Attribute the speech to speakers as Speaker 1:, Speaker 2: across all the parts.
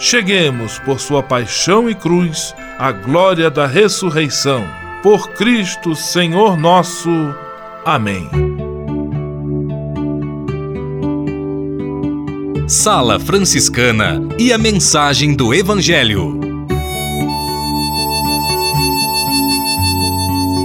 Speaker 1: cheguemos, por sua paixão e cruz, à glória da ressurreição. Por Cristo, Senhor nosso. Amém.
Speaker 2: Sala Franciscana e a mensagem do Evangelho.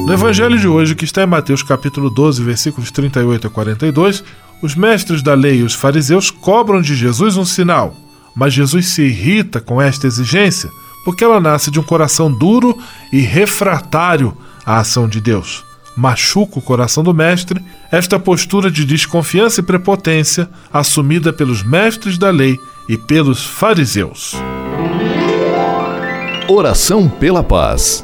Speaker 1: No evangelho de hoje, que está em Mateus capítulo 12, versículos 38 a 42, os mestres da lei e os fariseus cobram de Jesus um sinal, mas Jesus se irrita com esta exigência, porque ela nasce de um coração duro e refratário à ação de Deus. Machuca o coração do mestre esta postura de desconfiança e prepotência assumida pelos mestres da lei e pelos fariseus.
Speaker 2: Oração pela paz.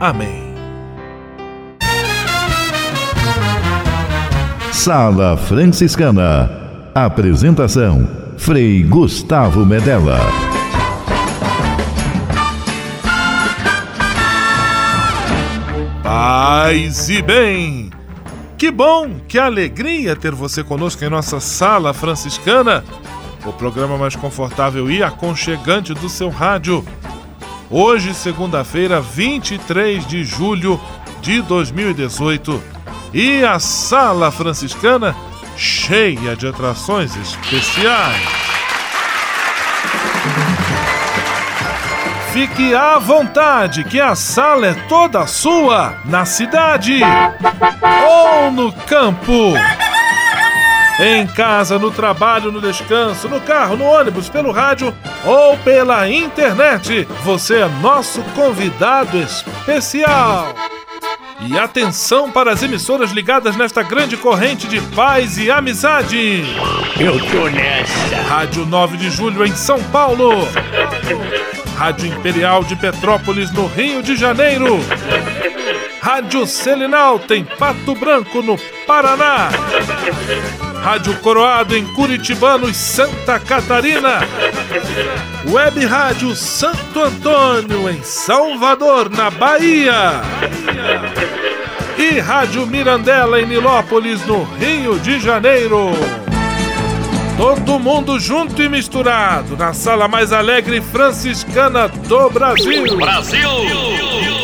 Speaker 1: Amém.
Speaker 2: Sala Franciscana. Apresentação: Frei Gustavo Medella.
Speaker 1: Paz e bem! Que bom, que alegria ter você conosco em nossa Sala Franciscana, o programa mais confortável e aconchegante do seu rádio. Hoje, segunda-feira, 23 de julho de 2018 e a Sala Franciscana cheia de atrações especiais. Fique à vontade, que a sala é toda sua, na cidade ou no campo. Em casa, no trabalho, no descanso, no carro, no ônibus, pelo rádio ou pela internet, você é nosso convidado especial. E atenção para as emissoras ligadas nesta grande corrente de paz e amizade.
Speaker 3: Eu tô nessa.
Speaker 1: Rádio 9 de Julho em São Paulo. Rádio Imperial de Petrópolis no Rio de Janeiro. Rádio Selinal tem Pato Branco no Paraná. Rádio Coroado em Curitibanos, Santa Catarina. Web Rádio Santo Antônio em Salvador, na Bahia. e Rádio Mirandela em Nilópolis, no Rio de Janeiro. Todo mundo junto e misturado na sala mais alegre franciscana do Brasil. Brasil!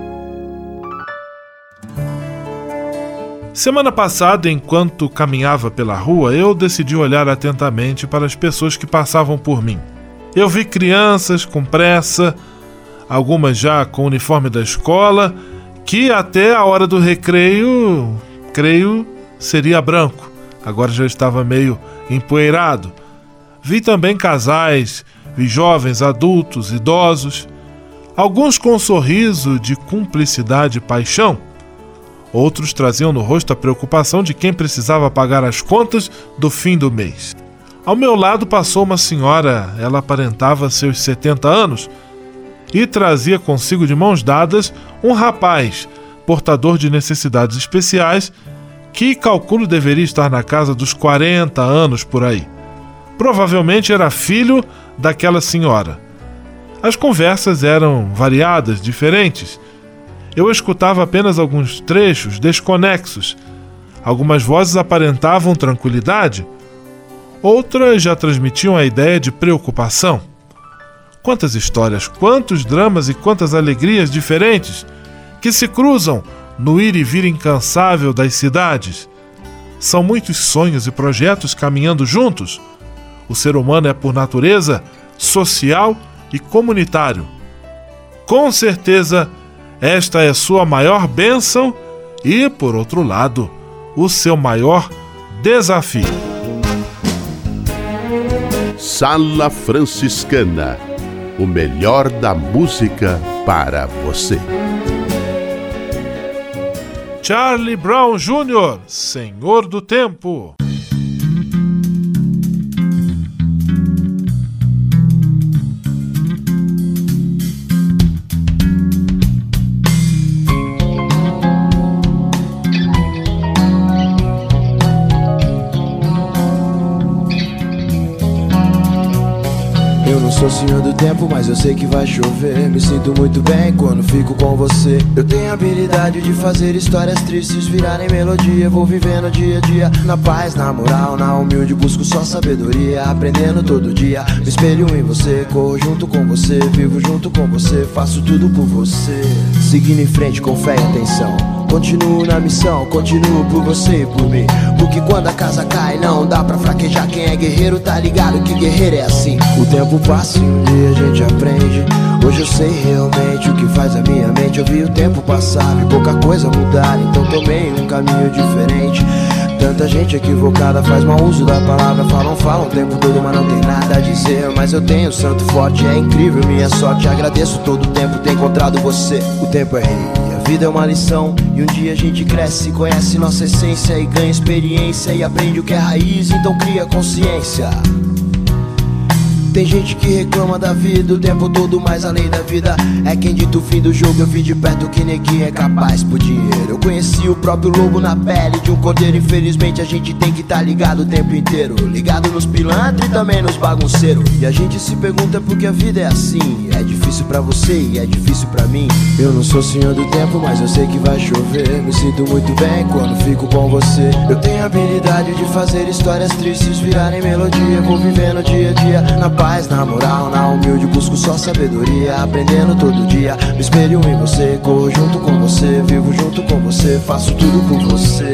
Speaker 1: Semana passada, enquanto caminhava pela rua, eu decidi olhar atentamente para as pessoas que passavam por mim. Eu vi crianças com pressa, algumas já com o uniforme da escola, que até a hora do recreio, creio, seria branco. Agora já estava meio empoeirado. Vi também casais, vi jovens, adultos, idosos, alguns com um sorriso de cumplicidade e paixão Outros traziam no rosto a preocupação de quem precisava pagar as contas do fim do mês. Ao meu lado passou uma senhora, ela aparentava seus 70 anos, e trazia consigo de mãos dadas um rapaz, portador de necessidades especiais, que calculo deveria estar na casa dos 40 anos por aí. Provavelmente era filho daquela senhora. As conversas eram variadas, diferentes eu escutava apenas alguns trechos desconexos. Algumas vozes aparentavam tranquilidade, outras já transmitiam a ideia de preocupação. Quantas histórias, quantos dramas e quantas alegrias diferentes que se cruzam no ir e vir incansável das cidades. São muitos sonhos e projetos caminhando juntos. O ser humano é, por natureza, social e comunitário. Com certeza, esta é sua maior bênção e, por outro lado, o seu maior desafio.
Speaker 4: Sala Franciscana o melhor da música para você.
Speaker 1: Charlie Brown Jr., Senhor do Tempo.
Speaker 5: Sou senhor do tempo, mas eu sei que vai chover. Me sinto muito bem quando fico com você. Eu tenho a habilidade de fazer histórias tristes virarem melodia. Vou vivendo dia a dia, na paz, na moral, na humilde. Busco só sabedoria, aprendendo todo dia. Me espelho em você, corro junto com você. Vivo junto com você, faço tudo por você. Seguindo em frente com fé e atenção. Continuo na missão, continuo por você e por mim. Porque quando a casa cai, não dá pra fraquejar. Quem é guerreiro tá ligado que guerreiro é assim. O tempo passa e um dia a gente aprende. Hoje eu sei realmente o que faz a minha mente. Eu vi o tempo passar e pouca coisa mudar. Então tomei um caminho diferente. Tanta gente equivocada faz mau uso da palavra. Falam, falam o tempo todo, mas não tem nada a dizer. Mas eu tenho santo forte, é incrível minha sorte. Agradeço todo o tempo ter encontrado você. O tempo é rei vida é uma lição e um dia a gente cresce, conhece nossa essência e ganha experiência e aprende o que é raiz, então cria consciência. Tem gente que reclama da vida o tempo todo, mas além da vida é quem dita o fim do jogo. Eu vi de perto que neguinho é capaz por dinheiro. Eu conheci o próprio lobo na pele de um cordeiro. Infelizmente a gente tem que tá ligado o tempo inteiro. Ligado nos pilantras e também nos bagunceiros. E a gente se pergunta por que a vida é assim. É difícil para você e é difícil para mim. Eu não sou senhor do tempo, mas eu sei que vai chover. Me sinto muito bem quando fico com você. Eu tenho a habilidade de fazer histórias tristes virarem melodia. Vou vivendo dia a dia na paz, na moral, na humilde busco só sabedoria Aprendendo todo dia, me espelho em você Corro junto com você, vivo junto com você Faço tudo por você.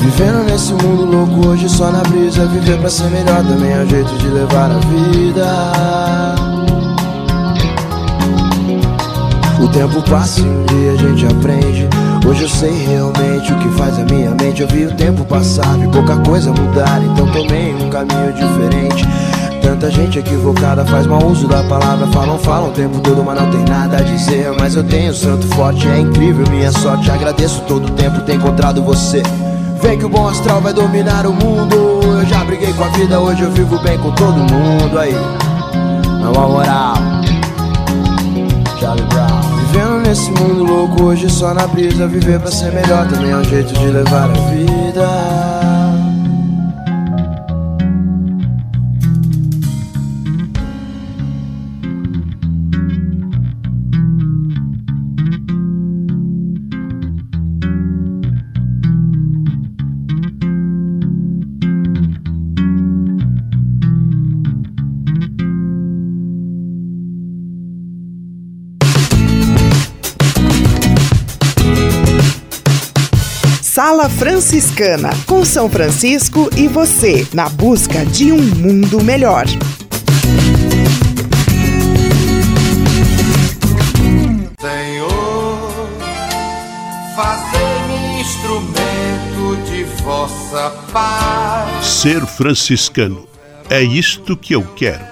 Speaker 5: Vivendo nesse mundo louco hoje só na brisa Viver pra ser melhor também é um jeito de levar a vida O tempo passa e um dia a gente aprende. Hoje eu sei realmente o que faz a minha mente. Eu vi o tempo passar, vi pouca coisa mudar, então tomei um caminho diferente. Tanta gente equivocada faz mau uso da palavra. Falam, falam o tempo todo, mas não tem nada a dizer. Mas eu tenho santo forte, é incrível minha sorte. Agradeço todo o tempo ter encontrado você. Vem que o bom astral vai dominar o mundo. Eu já briguei com a vida, hoje eu vivo bem com todo mundo. Aí, não moral. Charlie Brown. Nesse mundo louco hoje só na brisa Viver pra ser melhor também é um jeito de levar a vida
Speaker 6: Sala Franciscana, com São Francisco e você, na busca de um mundo melhor.
Speaker 7: Senhor, fazei-me instrumento de vossa paz.
Speaker 4: Ser franciscano é isto que eu quero.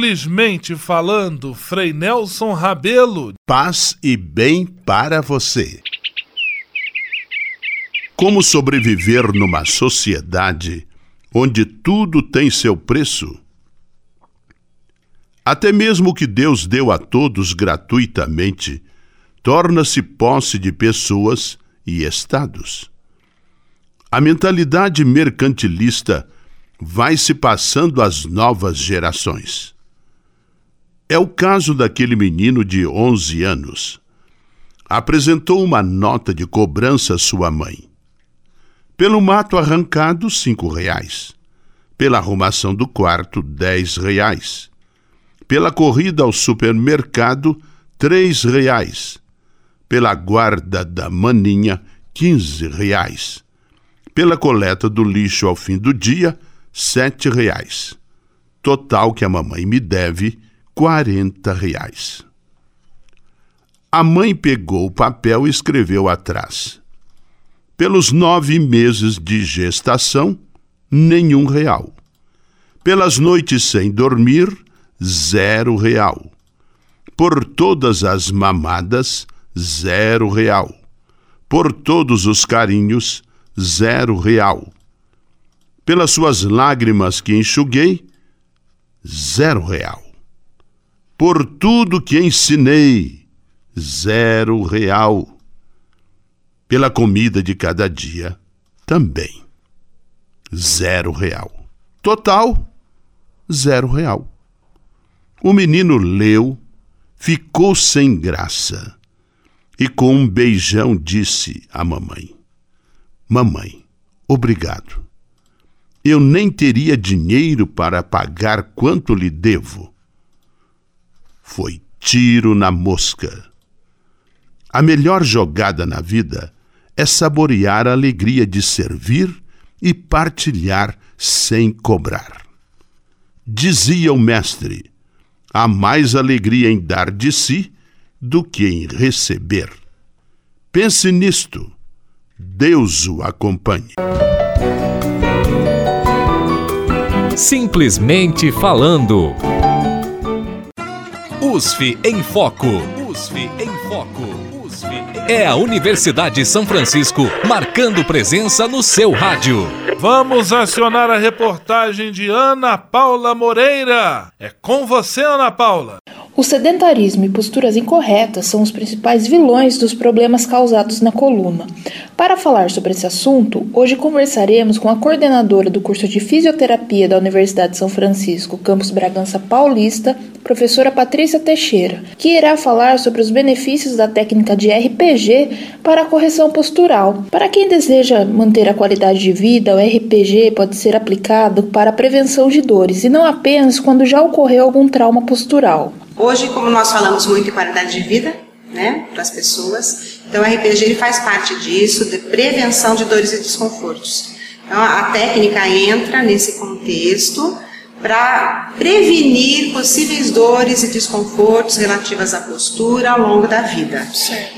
Speaker 1: Simplesmente falando, Frei Nelson Rabelo.
Speaker 4: Paz e bem para você. Como sobreviver numa sociedade onde tudo tem seu preço? Até mesmo o que Deus deu a todos gratuitamente torna-se posse de pessoas e estados. A mentalidade mercantilista vai se passando às novas gerações. É o caso daquele menino de 11 anos. Apresentou uma nota de cobrança à sua mãe. Pelo mato arrancado, cinco reais. Pela arrumação do quarto, dez reais. Pela corrida ao supermercado, três reais. Pela guarda da maninha, quinze reais. Pela coleta do lixo ao fim do dia, sete reais. Total que a mamãe me deve, quarenta reais. A mãe pegou o papel e escreveu atrás. Pelos nove meses de gestação, nenhum real. Pelas noites sem dormir, zero real. Por todas as mamadas, zero real. Por todos os carinhos, zero real pelas suas lágrimas que enxuguei, zero real. Por tudo que ensinei, zero real. Pela comida de cada dia, também, zero real. Total, zero real. O menino leu, ficou sem graça e com um beijão disse à mamãe: Mamãe, obrigado eu nem teria dinheiro para pagar quanto lhe devo. Foi tiro na mosca. A melhor jogada na vida é saborear a alegria de servir e partilhar sem cobrar. Dizia o mestre: há mais alegria em dar de si do que em receber. Pense nisto. Deus o acompanhe.
Speaker 2: Simplesmente falando. USF em Foco. USF em Foco. USF em... É a Universidade São Francisco marcando presença no seu rádio.
Speaker 8: Vamos acionar a reportagem de Ana Paula Moreira. É com você, Ana Paula.
Speaker 9: O sedentarismo e posturas incorretas são os principais vilões dos problemas causados na coluna. Para falar sobre esse assunto, hoje conversaremos com a coordenadora do curso de Fisioterapia da Universidade de São Francisco, campus Bragança Paulista, professora Patrícia Teixeira, que irá falar sobre os benefícios da técnica de RPG para a correção postural. Para quem deseja manter a qualidade de vida, o RPG pode ser aplicado para a prevenção de dores e não apenas quando já ocorreu algum trauma postural.
Speaker 10: Hoje, como nós falamos muito em qualidade de vida, né, para as pessoas, então o RPG ele faz parte disso, de prevenção de dores e desconfortos. Então a técnica entra nesse contexto para prevenir possíveis dores e desconfortos relativas à postura ao longo da vida.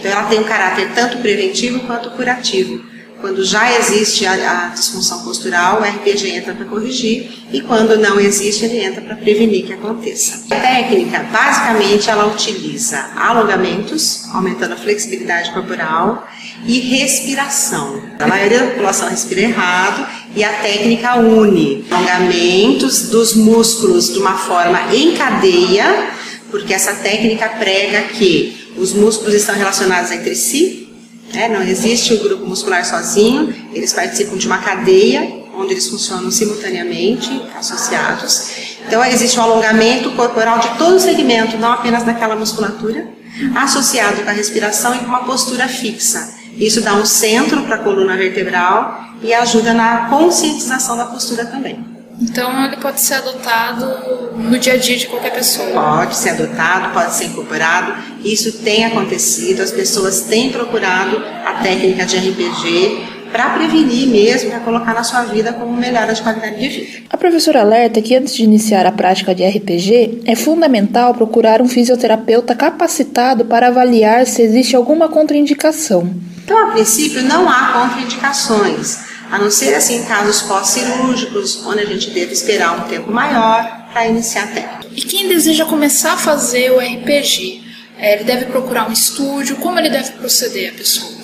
Speaker 10: Então ela tem um caráter tanto preventivo quanto curativo. Quando já existe a, a disfunção postural, o RPG entra para corrigir e quando não existe, ele entra para prevenir que aconteça. A técnica, basicamente, ela utiliza alongamentos, aumentando a flexibilidade corporal e respiração. A maioria da população respira errado e a técnica une alongamentos dos músculos de uma forma em cadeia, porque essa técnica prega que os músculos estão relacionados entre si é, não existe o grupo muscular sozinho, eles participam de uma cadeia onde eles funcionam simultaneamente, associados. Então, existe um alongamento corporal de todo o segmento, não apenas daquela musculatura, associado com a respiração e com uma postura fixa. Isso dá um centro para a coluna vertebral e ajuda na conscientização da postura também.
Speaker 9: Então ele pode ser adotado no dia a dia de qualquer pessoa.
Speaker 10: Pode ser adotado, pode ser incorporado. Isso tem acontecido, as pessoas têm procurado a técnica de RPG para prevenir mesmo, para colocar na sua vida como melhora de qualidade de vida.
Speaker 9: A professora alerta que antes de iniciar a prática de RPG, é fundamental procurar um fisioterapeuta capacitado para avaliar se existe alguma contraindicação.
Speaker 10: Então, a princípio, não há contraindicações a não ser assim em casos pós-cirúrgicos, onde a gente deve esperar um tempo maior para iniciar a técnica.
Speaker 9: E quem deseja começar a fazer o RPG, é, ele deve procurar um estúdio? Como ele deve proceder a pessoa?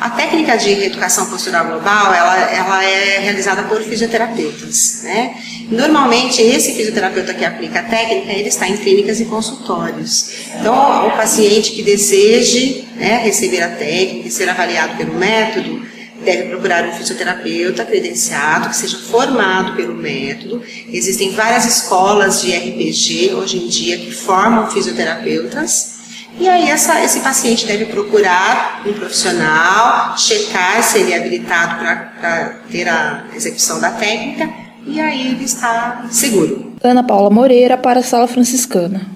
Speaker 10: A técnica de reeducação postural global, ela, ela é realizada por fisioterapeutas, né? Normalmente, esse fisioterapeuta que aplica a técnica, ele está em clínicas e consultórios. Então, o paciente que deseje né, receber a técnica e ser avaliado pelo método, deve procurar um fisioterapeuta credenciado, que seja formado pelo método. Existem várias escolas de RPG hoje em dia que formam fisioterapeutas. E aí essa, esse paciente deve procurar um profissional, checar se ele é habilitado para ter a execução da técnica, e aí ele está seguro.
Speaker 9: Ana Paula Moreira para a Sala Franciscana.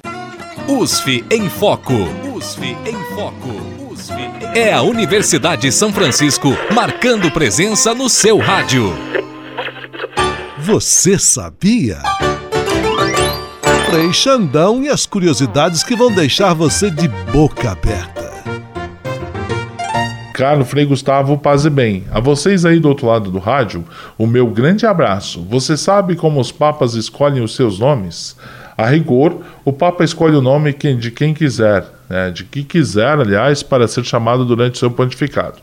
Speaker 2: USF em Foco. USF em Foco. É a Universidade São Francisco marcando presença no seu rádio.
Speaker 11: Você sabia? Frei Xandão e as curiosidades que vão deixar você de boca aberta.
Speaker 8: Caro Frei Gustavo, paz e bem. A vocês aí do outro lado do rádio, o meu grande abraço. Você sabe como os papas escolhem os seus nomes? A rigor, o Papa escolhe o nome de quem quiser, né, de que quiser, aliás, para ser chamado durante seu pontificado.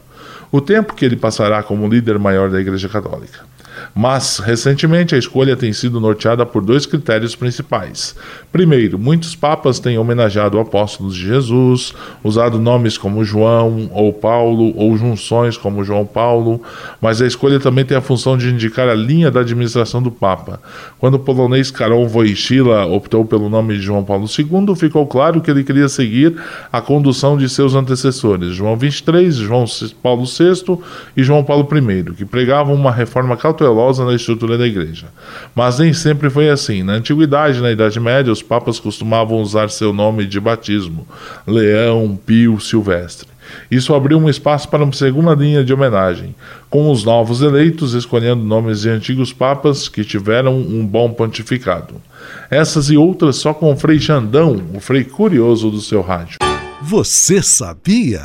Speaker 8: O tempo que ele passará como líder maior da Igreja Católica. Mas, recentemente, a escolha tem sido norteada por dois critérios principais. Primeiro, muitos papas têm homenageado apóstolos de Jesus, usado nomes como João ou Paulo, ou junções como João Paulo, mas a escolha também tem a função de indicar a linha da administração do Papa. Quando o polonês Karol Wojtyla optou pelo nome de João Paulo II, ficou claro que ele queria seguir a condução de seus antecessores, João 23, João Paulo VI e João Paulo I, que pregavam uma reforma cautelosa na estrutura da igreja. Mas nem sempre foi assim. Na antiguidade, na Idade Média, os papas costumavam usar seu nome de batismo, Leão, Pio, Silvestre. Isso abriu um espaço para uma segunda linha de homenagem, com os novos eleitos escolhendo nomes de antigos papas que tiveram um bom pontificado. Essas e outras só com o Frei Xandão, o Frei curioso do seu rádio.
Speaker 11: Você sabia?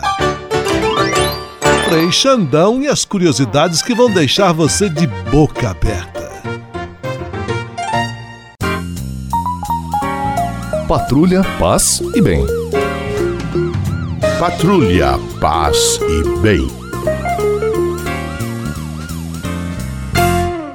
Speaker 11: Frei Xandão e as curiosidades que vão deixar você de boca aberta.
Speaker 12: Patrulha, paz e bem.
Speaker 4: Patrulha, paz e bem.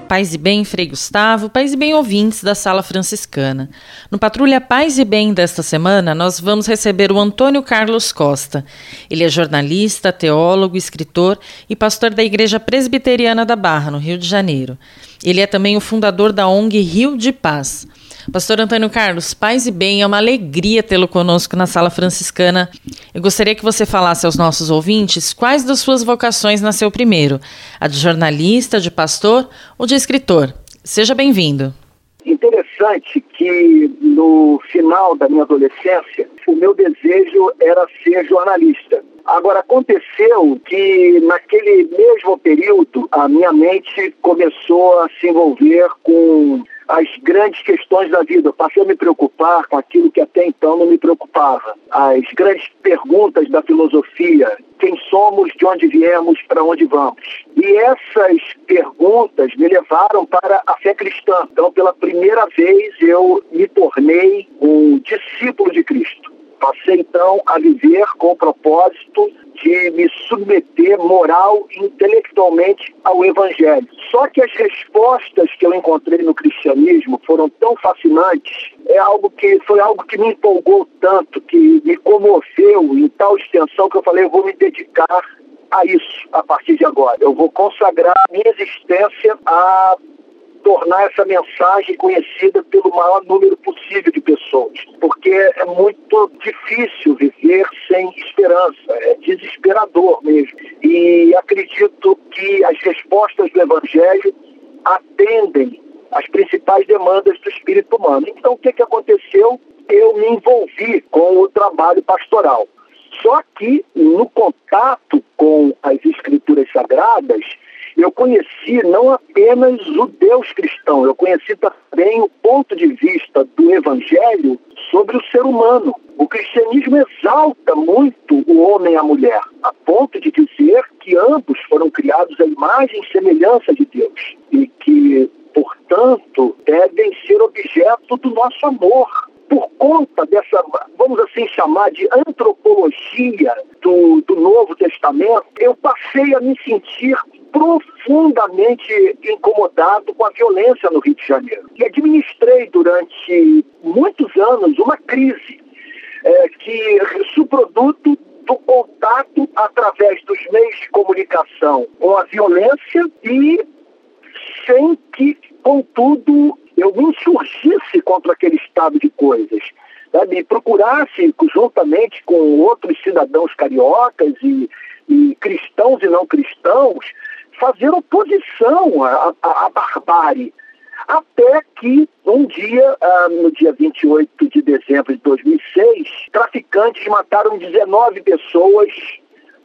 Speaker 13: Paz e Bem, Frei Gustavo, Paz e Bem ouvintes da Sala Franciscana. No Patrulha Paz e Bem desta semana, nós vamos receber o Antônio Carlos Costa. Ele é jornalista, teólogo, escritor e pastor da Igreja Presbiteriana da Barra, no Rio de Janeiro. Ele é também o fundador da ONG Rio de Paz. Pastor Antônio Carlos, paz e bem, é uma alegria tê-lo conosco na Sala Franciscana. Eu gostaria que você falasse aos nossos ouvintes quais das suas vocações nasceu primeiro: a de jornalista, de pastor ou de escritor. Seja bem-vindo.
Speaker 14: Interessante que no final da minha adolescência, o meu desejo era ser jornalista. Agora, aconteceu que naquele mesmo período a minha mente começou a se envolver com as grandes questões da vida. Eu passei a me preocupar com aquilo que até então não me preocupava. As grandes perguntas da filosofia. Quem somos, de onde viemos, para onde vamos? E essas perguntas me levaram para a fé cristã. Então, pela primeira vez, eu me tornei um discípulo de Cristo. Passei então a viver com o propósito de me submeter moral e intelectualmente ao Evangelho. Só que as respostas que eu encontrei no cristianismo foram tão fascinantes, é algo que foi algo que me empolgou tanto, que me comoveu em tal extensão que eu falei, eu vou me dedicar a isso a partir de agora. Eu vou consagrar minha existência a tornar essa mensagem conhecida pelo maior número possível de pessoas, porque é muito difícil viver sem esperança, é desesperador mesmo. E acredito que as respostas do Evangelho atendem às principais demandas do espírito humano. Então, o que, que aconteceu? Eu me envolvi com o trabalho pastoral. Só que no contato com as escrituras sagradas, eu conheci não apenas o Deus cristão, eu conheci também o ponto de vista do Evangelho sobre o ser humano. O cristianismo exalta muito o homem e a mulher, a ponto de dizer que ambos foram criados à imagem e semelhança de Deus e que, portanto, devem ser objeto do nosso amor por conta dessa, vamos assim chamar de antropologia do, do Novo Testamento, eu passei a me sentir profundamente incomodado com a violência no Rio de Janeiro. E administrei durante muitos anos uma crise é, que subproduto do contato através dos meios de comunicação com a violência e sem que, contudo, eu me insurgisse contra aquele estado de coisas. Sabe? E procurasse, juntamente com outros cidadãos cariocas e, e cristãos e não cristãos, fazer oposição à, à, à barbárie. Até que um dia, ah, no dia 28 de dezembro de 2006, traficantes mataram 19 pessoas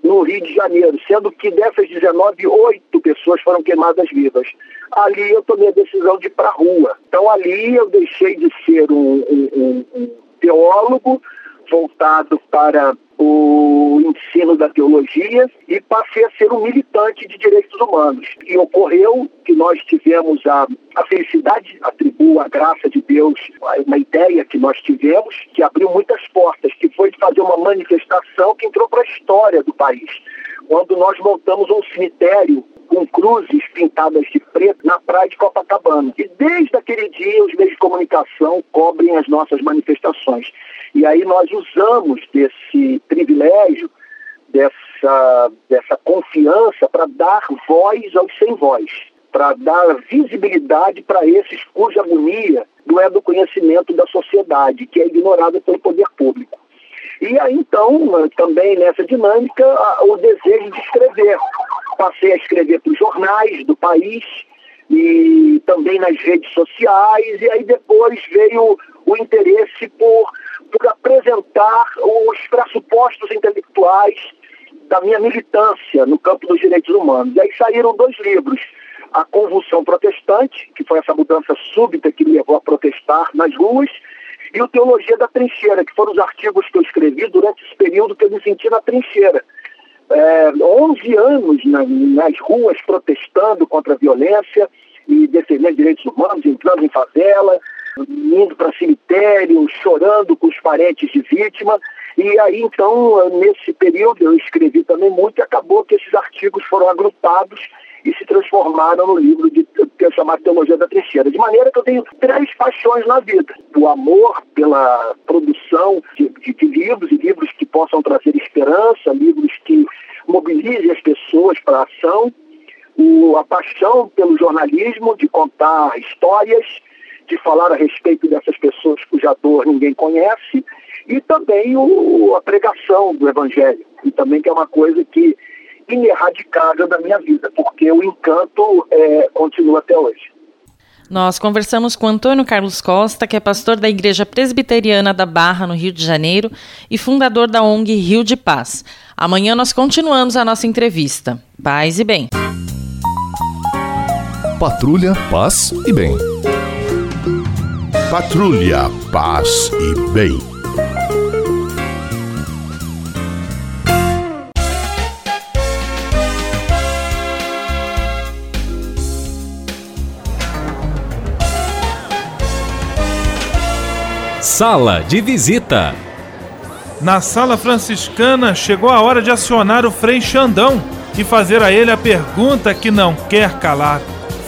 Speaker 14: no Rio de Janeiro, sendo que dessas 19, oito pessoas foram queimadas vivas. Ali eu tomei a decisão de ir para a rua. Então ali eu deixei de ser um, um, um teólogo voltado para o ensino da teologia e passei a ser um militante de direitos humanos. E ocorreu que nós tivemos a, a felicidade, atribuo a graça de Deus, uma ideia que nós tivemos, que abriu muitas portas, que foi de fazer uma manifestação que entrou para a história do país. Quando nós montamos um cemitério com cruzes pintadas de preto na praia de Copacabana. E desde aquele dia os meios de comunicação cobrem as nossas manifestações. E aí nós usamos desse privilégio, dessa, dessa confiança para dar voz aos sem voz, para dar visibilidade para esses cuja agonia não é do conhecimento da sociedade, que é ignorada pelo poder público. E aí, então, também nessa dinâmica, o desejo de escrever. Passei a escrever para os jornais do país e também nas redes sociais, e aí depois veio o interesse por, por apresentar os pressupostos intelectuais da minha militância no campo dos direitos humanos. E aí saíram dois livros. A Convulsão Protestante, que foi essa mudança súbita que me levou a protestar nas ruas, e o Teologia da Trincheira, que foram os artigos que eu escrevi durante esse período que eu me senti na trincheira. É, 11 anos na, nas ruas protestando contra a violência e defendendo direitos humanos, entrando em favela, indo para cemitério, chorando com os parentes de vítima. E aí, então, nesse período, eu escrevi também muito e acabou que esses artigos foram agrupados e se transformaram no livro de, que eu chamado Teologia da Trincheira. De maneira que eu tenho três paixões na vida. O amor pela produção de, de, de livros, e livros que possam trazer esperança, livros que mobilizem as pessoas para a ação, o, a paixão pelo jornalismo, de contar histórias, de falar a respeito dessas pessoas cuja dor ninguém conhece, e também o, a pregação do Evangelho, e também que é uma coisa que ineradicável da minha vida, porque o encanto é, continua até hoje.
Speaker 13: Nós conversamos com Antônio Carlos Costa, que é pastor da Igreja Presbiteriana da Barra, no Rio de Janeiro, e fundador da ONG Rio de Paz. Amanhã nós continuamos a nossa entrevista. Paz e bem.
Speaker 12: Patrulha, paz e bem.
Speaker 4: Patrulha, paz e bem.
Speaker 2: Sala de visita.
Speaker 1: Na sala franciscana chegou a hora de acionar o Frei Xandão e fazer a ele a pergunta que não quer calar.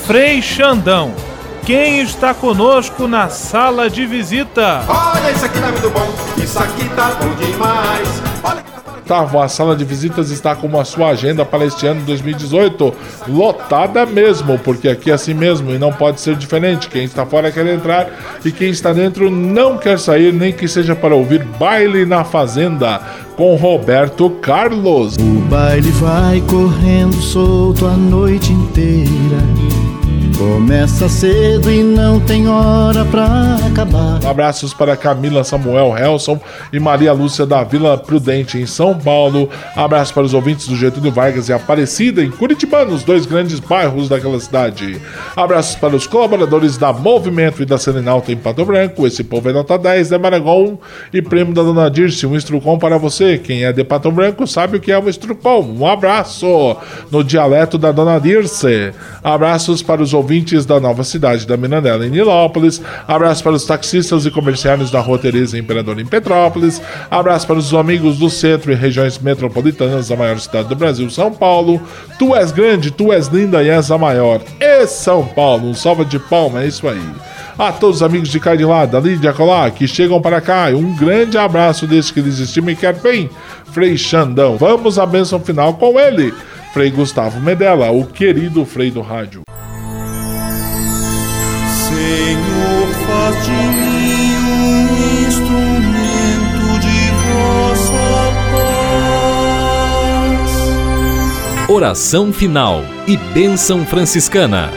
Speaker 1: Frei Xandão, quem está conosco na sala de visita?
Speaker 7: Olha, isso aqui tá muito bom, isso aqui tá bom demais. Olha
Speaker 1: Gustavo, a sala de visitas está com a sua agenda para este ano 2018 lotada mesmo, porque aqui é assim mesmo e não pode ser diferente. Quem está fora quer entrar e quem está dentro não quer sair, nem que seja para ouvir Baile na Fazenda com Roberto Carlos.
Speaker 15: O baile vai correndo solto a noite inteira. Começa cedo e não tem hora pra acabar.
Speaker 1: Abraços para Camila Samuel Helson e Maria Lúcia da Vila Prudente, em São Paulo. Abraços para os ouvintes do Getúlio Vargas e Aparecida, em Curitiba, nos dois grandes bairros daquela cidade. Abraços para os colaboradores da Movimento e da Serenalta em Pato Branco. Esse povo é nota 10, é Maragon e prêmio da Dona Dirce, um instrucom para você. Quem é de Pato Branco sabe o que é um instrucom. Um abraço no dialeto da Dona Dirce. Abraços para os ouvintes ouvintes da nova cidade da Mirandela, em Nilópolis. Abraço para os taxistas e comerciários da Rua Teresa Imperador em Petrópolis. Abraço para os amigos do centro e regiões metropolitanas da maior cidade do Brasil, São Paulo. Tu és grande, tu és linda e és a maior. E São Paulo, um salva de palma, é isso aí. A todos os amigos de cá de lá, da Lídia Colar, que chegam para cá, um grande abraço desse que eles estimam e quer bem, Frei Xandão. Vamos à bênção final com ele, Frei Gustavo Medella, o querido Frei do Rádio.
Speaker 16: Senhor, faz de mim um instrumento de vossa
Speaker 2: paz. Oração final e bênção franciscana.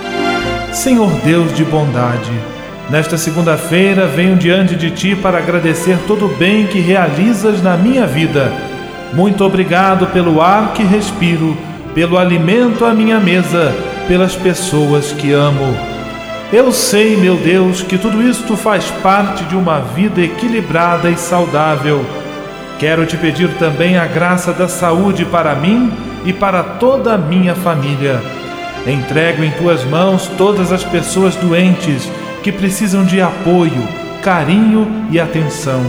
Speaker 1: Senhor Deus de bondade, nesta segunda-feira venho diante de ti para agradecer todo o bem que realizas na minha vida. Muito obrigado pelo ar que respiro, pelo alimento à minha mesa, pelas pessoas que amo. Eu sei, meu Deus, que tudo isto faz parte de uma vida equilibrada e saudável. Quero te pedir também a graça da saúde para mim e para toda a minha família. Entrego em tuas mãos todas as pessoas doentes que precisam de apoio, carinho e atenção.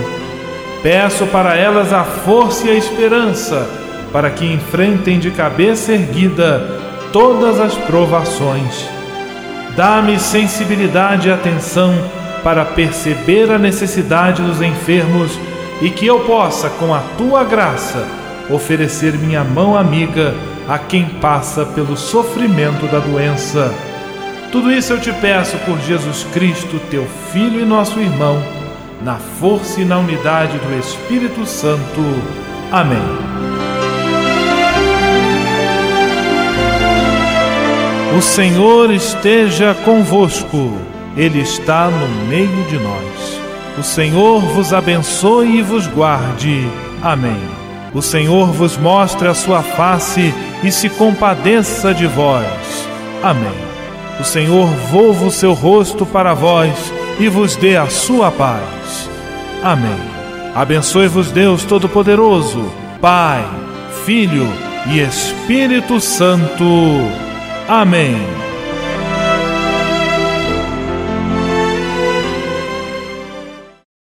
Speaker 1: Peço para elas a força e a esperança para que enfrentem de cabeça erguida todas as provações. Dá-me sensibilidade e atenção para perceber a necessidade dos enfermos e que eu possa, com a tua graça, oferecer minha mão amiga a quem passa pelo sofrimento da doença. Tudo isso eu te peço por Jesus Cristo, teu Filho e nosso irmão, na força e na unidade do Espírito Santo. Amém. O Senhor esteja convosco, Ele está no meio de nós. O Senhor vos abençoe e vos guarde. Amém. O Senhor vos mostre a sua face e se compadeça de vós. Amém. O Senhor volva o seu rosto para vós e vos dê a sua paz. Amém. Abençoe-vos Deus Todo-Poderoso, Pai, Filho e Espírito Santo. Amém.